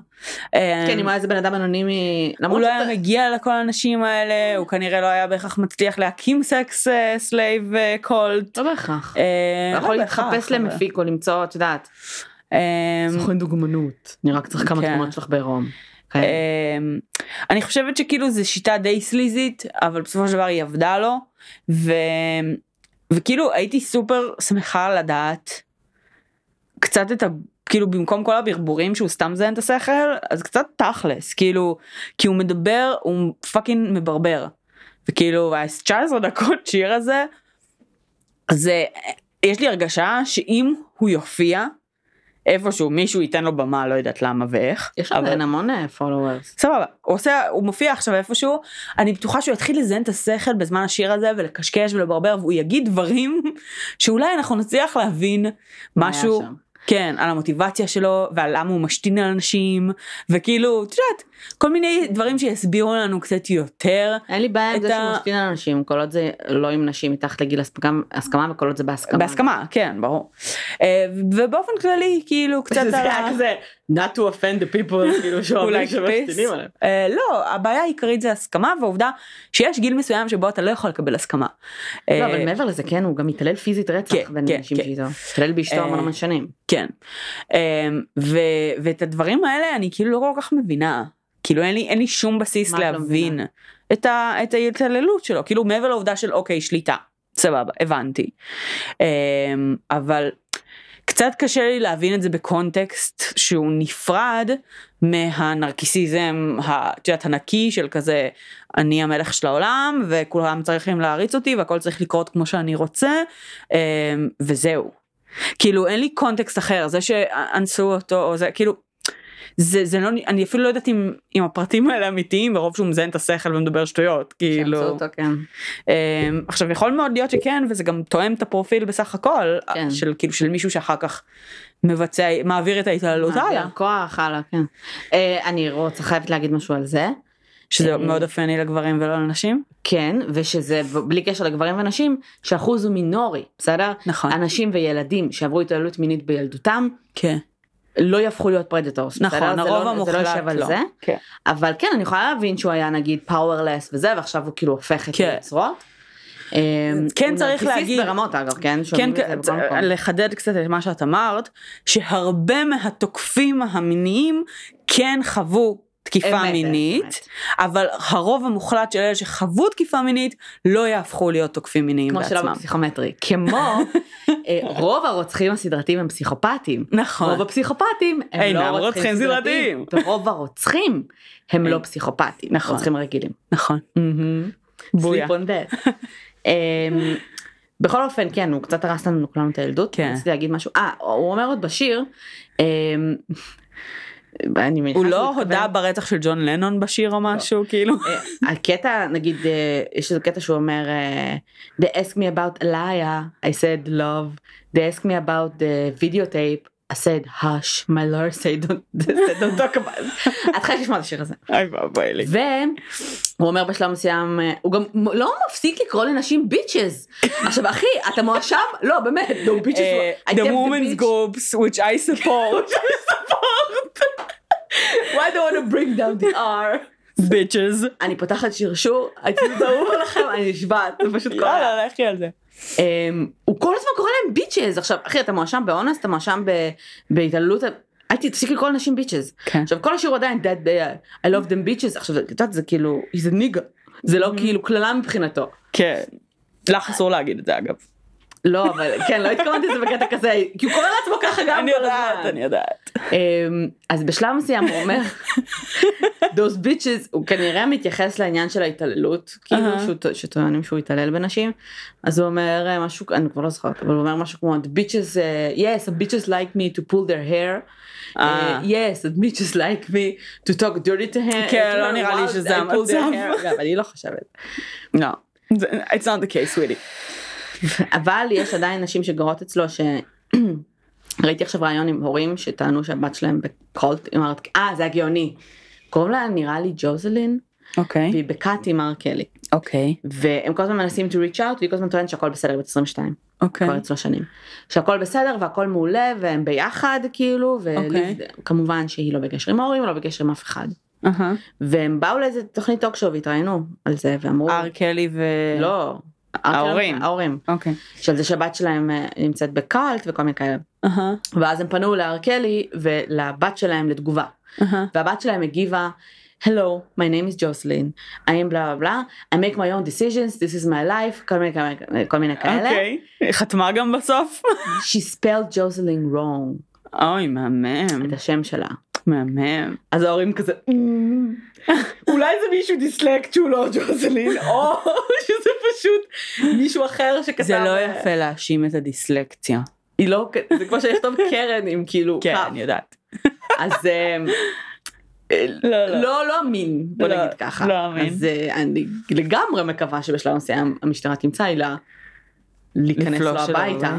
אה, כן אם הוא היה איזה בן אדם אנונימי. הוא לא היה מגיע לכל האנשים האלה הוא כנראה לא היה בהכרח מצליח להקים sex slave cult. לא בהכרח. אה, אתה יכול לא להתחפש למפיק או למצוא את יודעת. אה, סוכן דוגמנות. אני רק צריך כמה כן. תמונות שלך בעירום. כאלה. אמ, אני חושבת שכאילו זו שיטה די sleazyת אבל בסופו של דבר היא עבדה לו ו... וכאילו הייתי סופר שמחה לדעת קצת את ה... כאילו במקום כל הברבורים שהוא סתם מזיין את השכל אז קצת תכלס כאילו כי הוא מדבר הוא fucking מברבר וכאילו ה-19 דקות שיר הזה זה יש לי הרגשה שאם הוא יופיע איפשהו מישהו ייתן לו במה לא יודעת למה ואיך יש אבל- עדיין המון פולוורס. סבבה, הוא עושה, הוא מופיע עכשיו איפשהו, אני בטוחה שהוא יתחיל לזיין את השכל בזמן השיר הזה ולקשקש ולברבר והוא יגיד דברים שאולי אנחנו נצליח להבין משהו. כן, על המוטיבציה שלו ועל למה הוא משתין על אנשים וכאילו, את יודעת, כל מיני דברים שיסבירו לנו קצת יותר. אין לי בעיה עם זה ה- משתין על אנשים כל עוד זה לא עם נשים מתחת לגיל הסכמה- וכל עוד זה בהסכמה. בהסכמה, כן, ברור. אה, ובאופן כללי, כאילו, *laughs* קצת זה על ה... כזה not to offend the people *laughs* כאילו like שמשתינים peace. עליהם. אה, לא, הבעיה העיקרית זה הסכמה והעובדה שיש גיל מסוים שבו אתה לא יכול לקבל הסכמה. לא אה, אבל מעבר לזה כן הוא גם מתעלל פיזית רצח כן, בין כן, אנשים כן. שאיתו. מתעלל באשתו המון המון שנים. כן. ואת הדברים האלה אני כאילו לא כל כך מבינה. כאילו אין לי, אין לי שום בסיס לא להבין? את, ה- את ההתעללות שלו. כאילו מעבר לעובדה של אוקיי שליטה. סבבה, הבנתי. אמ, אבל קצת קשה לי להבין את זה בקונטקסט שהוא נפרד מהנרקיסיזם, את יודעת, הנקי של כזה אני המלך של העולם וכולם צריכים להריץ אותי והכל צריך לקרות כמו שאני רוצה אמ, וזהו. כאילו אין לי קונטקסט אחר זה שאנסו אותו או זה כאילו זה זה לא אני אפילו לא יודעת אם אם הפרטים האלה אמיתיים ברוב שהוא מזיין את השכל ומדבר שטויות כאילו אותו, כן. אמ, עכשיו יכול מאוד להיות שכן וזה גם תואם את הפרופיל בסך הכל כן. של כאילו של מישהו שאחר כך מבצע מעביר את ההתעללות הלאה מעביר כוח הלאה, כן. אה, אני רוצה חייבת להגיד משהו על זה. שזה אה, מאוד אופייני לגברים ולא לנשים כן, ושזה בלי קשר לגברים ונשים, שאחוז הוא מינורי, בסדר? נכון. אנשים וילדים שעברו התעללות מינית בילדותם, כן לא יהפכו להיות predators, נכון הרוב לא- זה לא המוחלט יושב על לא זה, כן. אבל כן, אני יכולה להבין שהוא היה נגיד powerless וזה, ועכשיו הוא כאילו הופך את כן. היוצרות. אה, כן, צריך להגיד- ברמות אגב, כן? כן, כן, מקום. לחדד קצת את מה שאת אמרת, שהרבה מהתוקפים המיניים כן חוו תקיפה אמת, מינית, אמת. אבל הרוב המוחלט של אלה שחוו תקיפה מינית לא יהפכו להיות תוקפים מיניים כמו שלא בעצמם. בפסיכומטרי, כמו *laughs* רוב הרוצחים הסדרתיים הם פסיכופטים. נכון. רוב הפסיכופטים הם אינם לא רוצחים סדרתיים. ורוב הרוצחים הם לא. פסיכופטים, נכון. רוצחים רגילים. נכון. בויה. אמ, בכל אופן כן הוא קצת הרס לנו כולנו את הילדות. כן. רציתי להגיד משהו. אה הוא אומר עוד בשיר. אני מניחה הוא לא הודה ברצח של ג'ון לנון בשיר או משהו כאילו? אה, הקטע נגיד אה, יש איזה קטע שהוא אומר אה, they ask me about Alaya I said love they ask me about the videotape I said hush my lord say don't, say don't talk about it. *laughs* את חייבת לשמוע את השיר הזה. אוי ואבוי לי. והוא אומר בשלב מסוים הוא גם לא מפסיק לקרוא לנשים ביצ'ז *laughs* עכשיו אחי אתה מואשם לא באמת no bitches I The women's bitch. groups which I support *laughs* why do you want to bring down the R bitches. אני פותחת שרשור הייתי אני נשבעת זה פשוט קורה. יאללה לכי על זה. אמ, הוא כל הזמן קורא להם ביצ'ז עכשיו אחי אתה מואשם באונס אתה מואשם בהתעללות אל תפסיק לקרוא לנשים ביצ'ז. כן. עכשיו כל השיר עדיין dead I love them bitches עכשיו את יודעת זה כאילו he's a nigga זה לא כאילו קללה מבחינתו. כן. לך אסור להגיד את זה אגב. לא אבל כן לא התכוונתי לזה בקטע כזה כי הוא קורא לעצמו ככה גם אני כל יודעת, הזמן. אני יודעת. אמ, אז בשלב מסוים הוא אומר those bitches הוא כנראה מתייחס לעניין של ההתעללות כאילו. שהוא- שטוענים שהוא התעלל בנשים אז הוא אומר אה, משהו אני כבר לא זוכרת אבל הוא אומר משהו כמו the bitches אה, yes the bitches like me to pull their hair. אה. Uh, yes, the bitches like me to talk dirty to him. כן, לא נראה לי שזה המצב. אני לא חושבת. לא. It's not the case sweetie. אבל יש עדיין נשים שגרות אצלו ש... ראיתי עכשיו רעיון עם הורים שטענו שהבת שלהם בקולט, היא אומרת, אה זה הגאוני. קוראים לה נראה לי ג'וזלין, אוקיי. והיא בקאט עם הר קלי. אוקיי. והם כל הזמן מנסים to reach out, והיא כל הזמן טוענת שהכל בסדר, בת 22, אוקיי. כבר אצלו שנים. שהכל בסדר והכל מעולה, והם ביחד כאילו, אוקיי. וכמובן שהיא לא בקשר עם ההורים, לא בקשר עם אף אחד. אהה. והם באו לאיזה תוכנית טוקשואו והתראיינו על זה, ואמרו, אר קלי ו... לא, ההורים. ההורים, אוקיי. של זה שהבת שלהם אה, נמצאת בקאלט וכל מיני כאלה. אהה. ואז הם פנו להר קלי ולבת שלהם לתגובה. אהה. והבת שלהם הגיבה, Hello, my name is Jocelyn, I am בלה בלה בלה, I make my own decisions, this is my life, כל מיני, כאלה- כל מיני כאלה. אוקיי. היא חתמה גם בסוף? *laughs* She spelled Jocelyn wrong, אוי מהמם. את השם שלה. מהמם. אז ההורים כזה, "אמ, אולי זה מישהו דיסלקט שהוא לא ג'וזלין, או *laughs* שזה פשוט מישהו אחר שכתב. זה לא יפה להאשים את הדיסלקציה. היא לא, זה כמו שיכתוב קרן עם כאילו, כן, כף. אני יודעת. אז אמ, לא, לא. לא לא אמין בוא לא, נגיד ככה לא אמין. אז אה, אני לגמרי מקווה שבשלב מסוים המשטרה תמצא עילה להיכנס לו שלו הביתה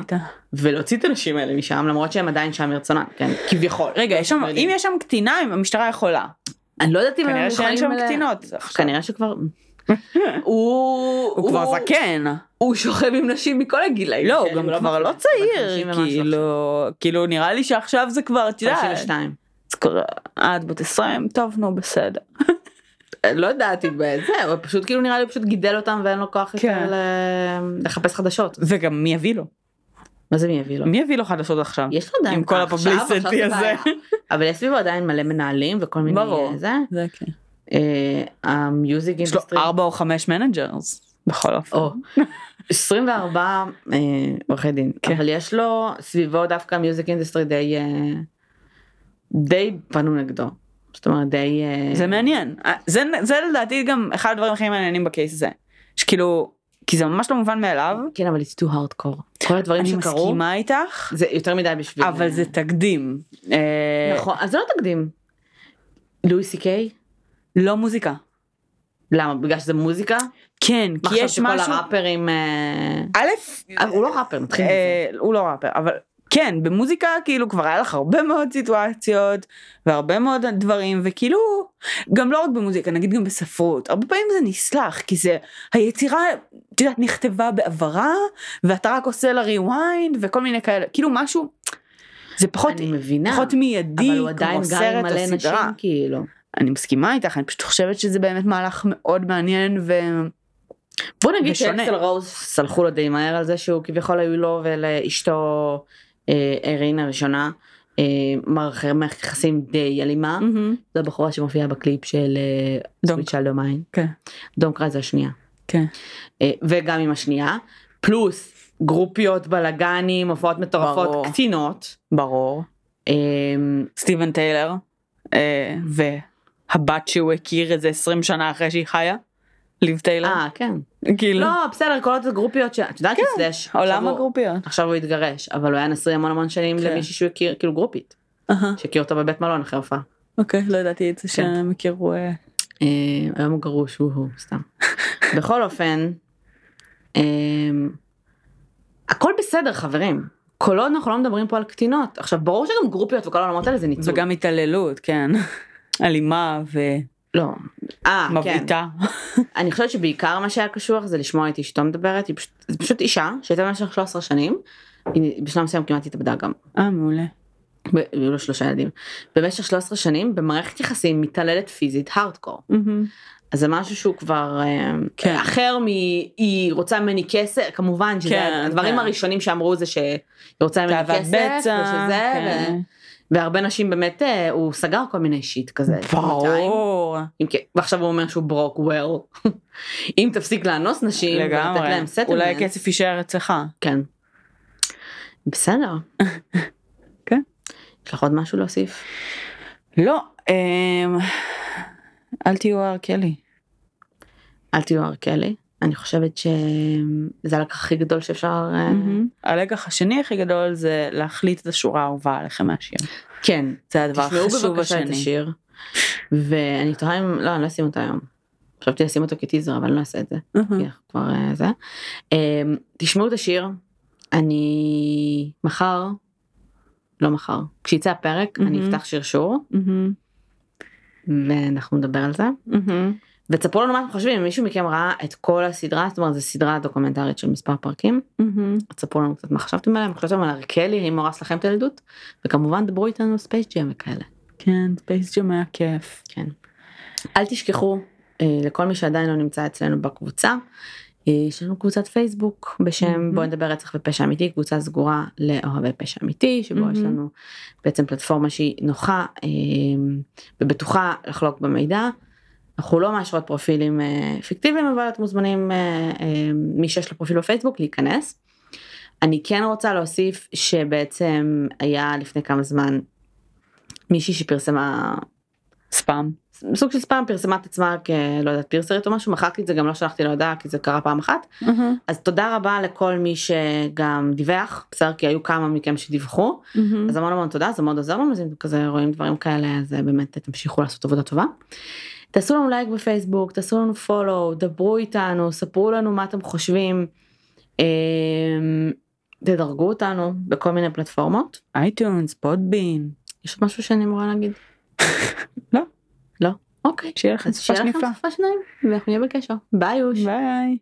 ולהוציא את הנשים האלה משם למרות שהם עדיין שם מרצונם כן כביכול רגע, יש שם, אם. יש שם קטינה, המשטרה יכולה. אני לא יודעת אם הם כנראה שאין שם יכולים קטינות. כנראה שכבר *laughs* הוא כבר זקן. הוא שוכב עם נשים מכל הגילאים לא, הוא כן, גם הוא כבר לא צעיר, 50 ומשהו כאילו, כאילו נראה לי שעכשיו זה כבר, את. יודעת, 52 זה כבר- את בת 20, טוב נו בסדר. *laughs* לא יודעת אם זה הוא פשוט כאילו נראה לי פשוט גידל אותם ואין לו כוח כן. לחפש חדשות וגם מי יביא לו? מה זה מי יביא לו? מי יביא לו חדשות עכשיו? יש לו עדיין, עם כל זה הזה. אבל יש סביבו עדיין מלא מנהלים וכל מיני ברור. זה. זה כן. ה music יש לו industry. ארבע או חמש managers. בכל אופן. או, 24 אה, עורכי דין. כן. אבל יש לו סביבו דווקא music industry די אה, די פנו נגדו. זאת אומרת די. אה, זה מעניין. זה, זה לדעתי גם אחד הדברים הכי מעניינים בקייס הזה. שכאילו, כי זה ממש לא מובן מאליו. כן אבל it's too hardcore. כל הדברים אני שקרו. מסכימה איתך, זה יותר מדי בשביל. אבל זה תקדים. אה, נכון אז זה לא תקדים. לואי סי קיי? לא מוזיקה. למה? בגלל שזה מוזיקה? כן, מה כי יש חשבת שכל משהו... הראפרים... אה, א', אה, הוא לא ראפר, נתחיל מזה. הוא לא ראפר, אבל כן, במוזיקה כאילו כבר היה לך הרבה מאוד סיטואציות והרבה מאוד דברים וכאילו גם לא רק במוזיקה נגיד גם בספרות הרבה פעמים זה נסלח כי זה היצירה את יודעת נכתבה בעברה ואתה רק עושה לה rewind וכל מיני כאלה כאילו משהו זה פחות אני מבינה. פחות מיידי אבל הוא עדיין גר מלא נשים. כאילו. אני מסכימה איתך אני פשוט חושבת שזה באמת מהלך מאוד מעניין ו... בוא נגיד. שאקסל רוז סלחו לו די מהר על זה שהוא כביכול היו לו ולאשתו אה, אירין הראשונה אה, מערכת יחסים די אלימה. זו הבחורה שמופיעה בקליפ של. סוויט שלדו מיין. דום קרא זה השנייה. כן. אה, וגם עם השנייה. פלוס גרופיות בלאגנים הופעות מטורפות. קטינות. ברור. אה, סטיבן טיילר והבת שהוא הכיר איזה 20 שנה אחרי שהיא חיה. ליב טיילר. אה כן. כאילו. לא בסדר כל עוד הגרופיות שאת יודעת כן, שסלאש. עולם עכשיו הוא- הגרופיות. עכשיו הוא התגרש אבל הוא היה נשוי המון המון שנים כן. למישהי שהוא הכיר כאילו גרופית. אהה. שהכיר אותה בבית מלון אחרי הופעה. אוקיי לא ידעתי את זה כן. שהם הכירו. אה, אה, היום הוא גרוש הוא הוא סתם. *laughs* בכל אופן. אה, הכל בסדר חברים. כל עוד אנחנו לא מדברים פה על קטינות. עכשיו ברור שגם גרופיות וכל העולמות האלה זה ניצול. וגם התעללות כן. *laughs* אלימה לא. אה כן. ומבעיטה. אני חושבת שבעיקר מה שהיה קשוח זה לשמוע את אשתו מדברת. היא פשוט, פשוט אישה שהייתה במשך 13 שנים. היא בשלב מסוים כמעט התאבדה גם. אה מעולה. היו לו שלושה ילדים. במשך 13 שנים במערכת יחסים מתעללת פיזית הארדקור. אז זה משהו שהוא כבר אה, כן. אחר מ... היא רוצה ממני כסף, כמובן שזה כן, הדברים כן. הראשונים שאמרו זה שהיא רוצה ממני כסף, בצע. ושזה, כן. ו... והרבה נשים באמת, אה, הוא סגר כל מיני שיט כזה. ברור. כן- ועכשיו הוא אומר שהוא ברוק וול. *laughs* אם תפסיק לאנוס נשים, ולתת לגמרי. להם אולי הכסף יישאר אצלך. כן. בסדר. *laughs* כן. יש לך עוד משהו להוסיף? לא. אמ, אל תהיו הר קלי. אל תהיו הר קלי. אני חושבת שזה הלקח הכי גדול שאפשר... אה, מהמם. הלקח השני הכי גדול זה להחליט את השורה האהובה עליכם מהשיר. כן, זה הדבר תשמעו החשוב בבקשה את השני. השיר. ואני תוהה אם, לא, אני לא אשים אותו היום. חשבתי לשים אותו כטיזר, אבל אני לא אעשה את זה. כי כבר אה, זה. אה, תשמעו את השיר. אני מחר, לא מחר, כשיצא הפרק אני מהמם. אפתח שרשור. ואנחנו נדבר על זה. ותספרו לנו מה אתם חושבים, אם מישהו מכם ראה את כל הסדרה, זאת אומרת זו סדרה דוקומנטרית של מספר פרקים, מהמם. תספרו לנו קצת מה חשבתם עליהם, חשבתם על ארקלי, אם הרס לכם את הילדות, וכמובן דברו איתנו ספייס ג'ם וכאלה. כן, ספייס ג'ם היה כיף. כן. אל תשכחו, אה, לכל מי שעדיין לא נמצא אצלנו בקבוצה, אה, יש לנו קבוצת פייסבוק בשם מהמם. בוא נדבר רצח ופשע אמיתי, קבוצה סגורה לאוהבי פשע אמיתי, שבו יש מהמם. לנו בעצם פלטפורמה שהיא נוחה אה, ובטוחה לחלוק במידע. אנחנו לא מאשרות פרופילים אה, פיקטיביים אבל אתם מוזמנים אה, אה, מי שיש לו פרופיל בפייסבוק להיכנס. אני כן רוצה להוסיף שבעצם היה לפני כמה זמן מישהי שפרסמה ספאם. סוג של ספאם פרסמה את עצמה כלא יודעת פירסרית או משהו מחקתי את זה גם לא שלחתי לה הודעה כי זה קרה פעם אחת מהמם. אז תודה רבה לכל מי שגם דיווח בסדר כי היו כמה מכם שדיווחו מהמם. אז המון המון תודה זה מאוד עוזר לנו אז אם כזה רואים דברים כאלה אז באמת תמשיכו לעשות עבודה טובה. תעשו לנו לייק בפייסבוק תעשו לנו פולו דברו איתנו ספרו לנו מה אתם חושבים. אמ, תדרגו אותנו בכל מיני פלטפורמות אייטונס, פודבין. יש משהו שאני אמורה להגיד? לא. לא? אוקיי. שיהיה לכם סופה שיהיה לכם. סופה שניים ואנחנו נהיה בקשר. ביי יוש. ביי.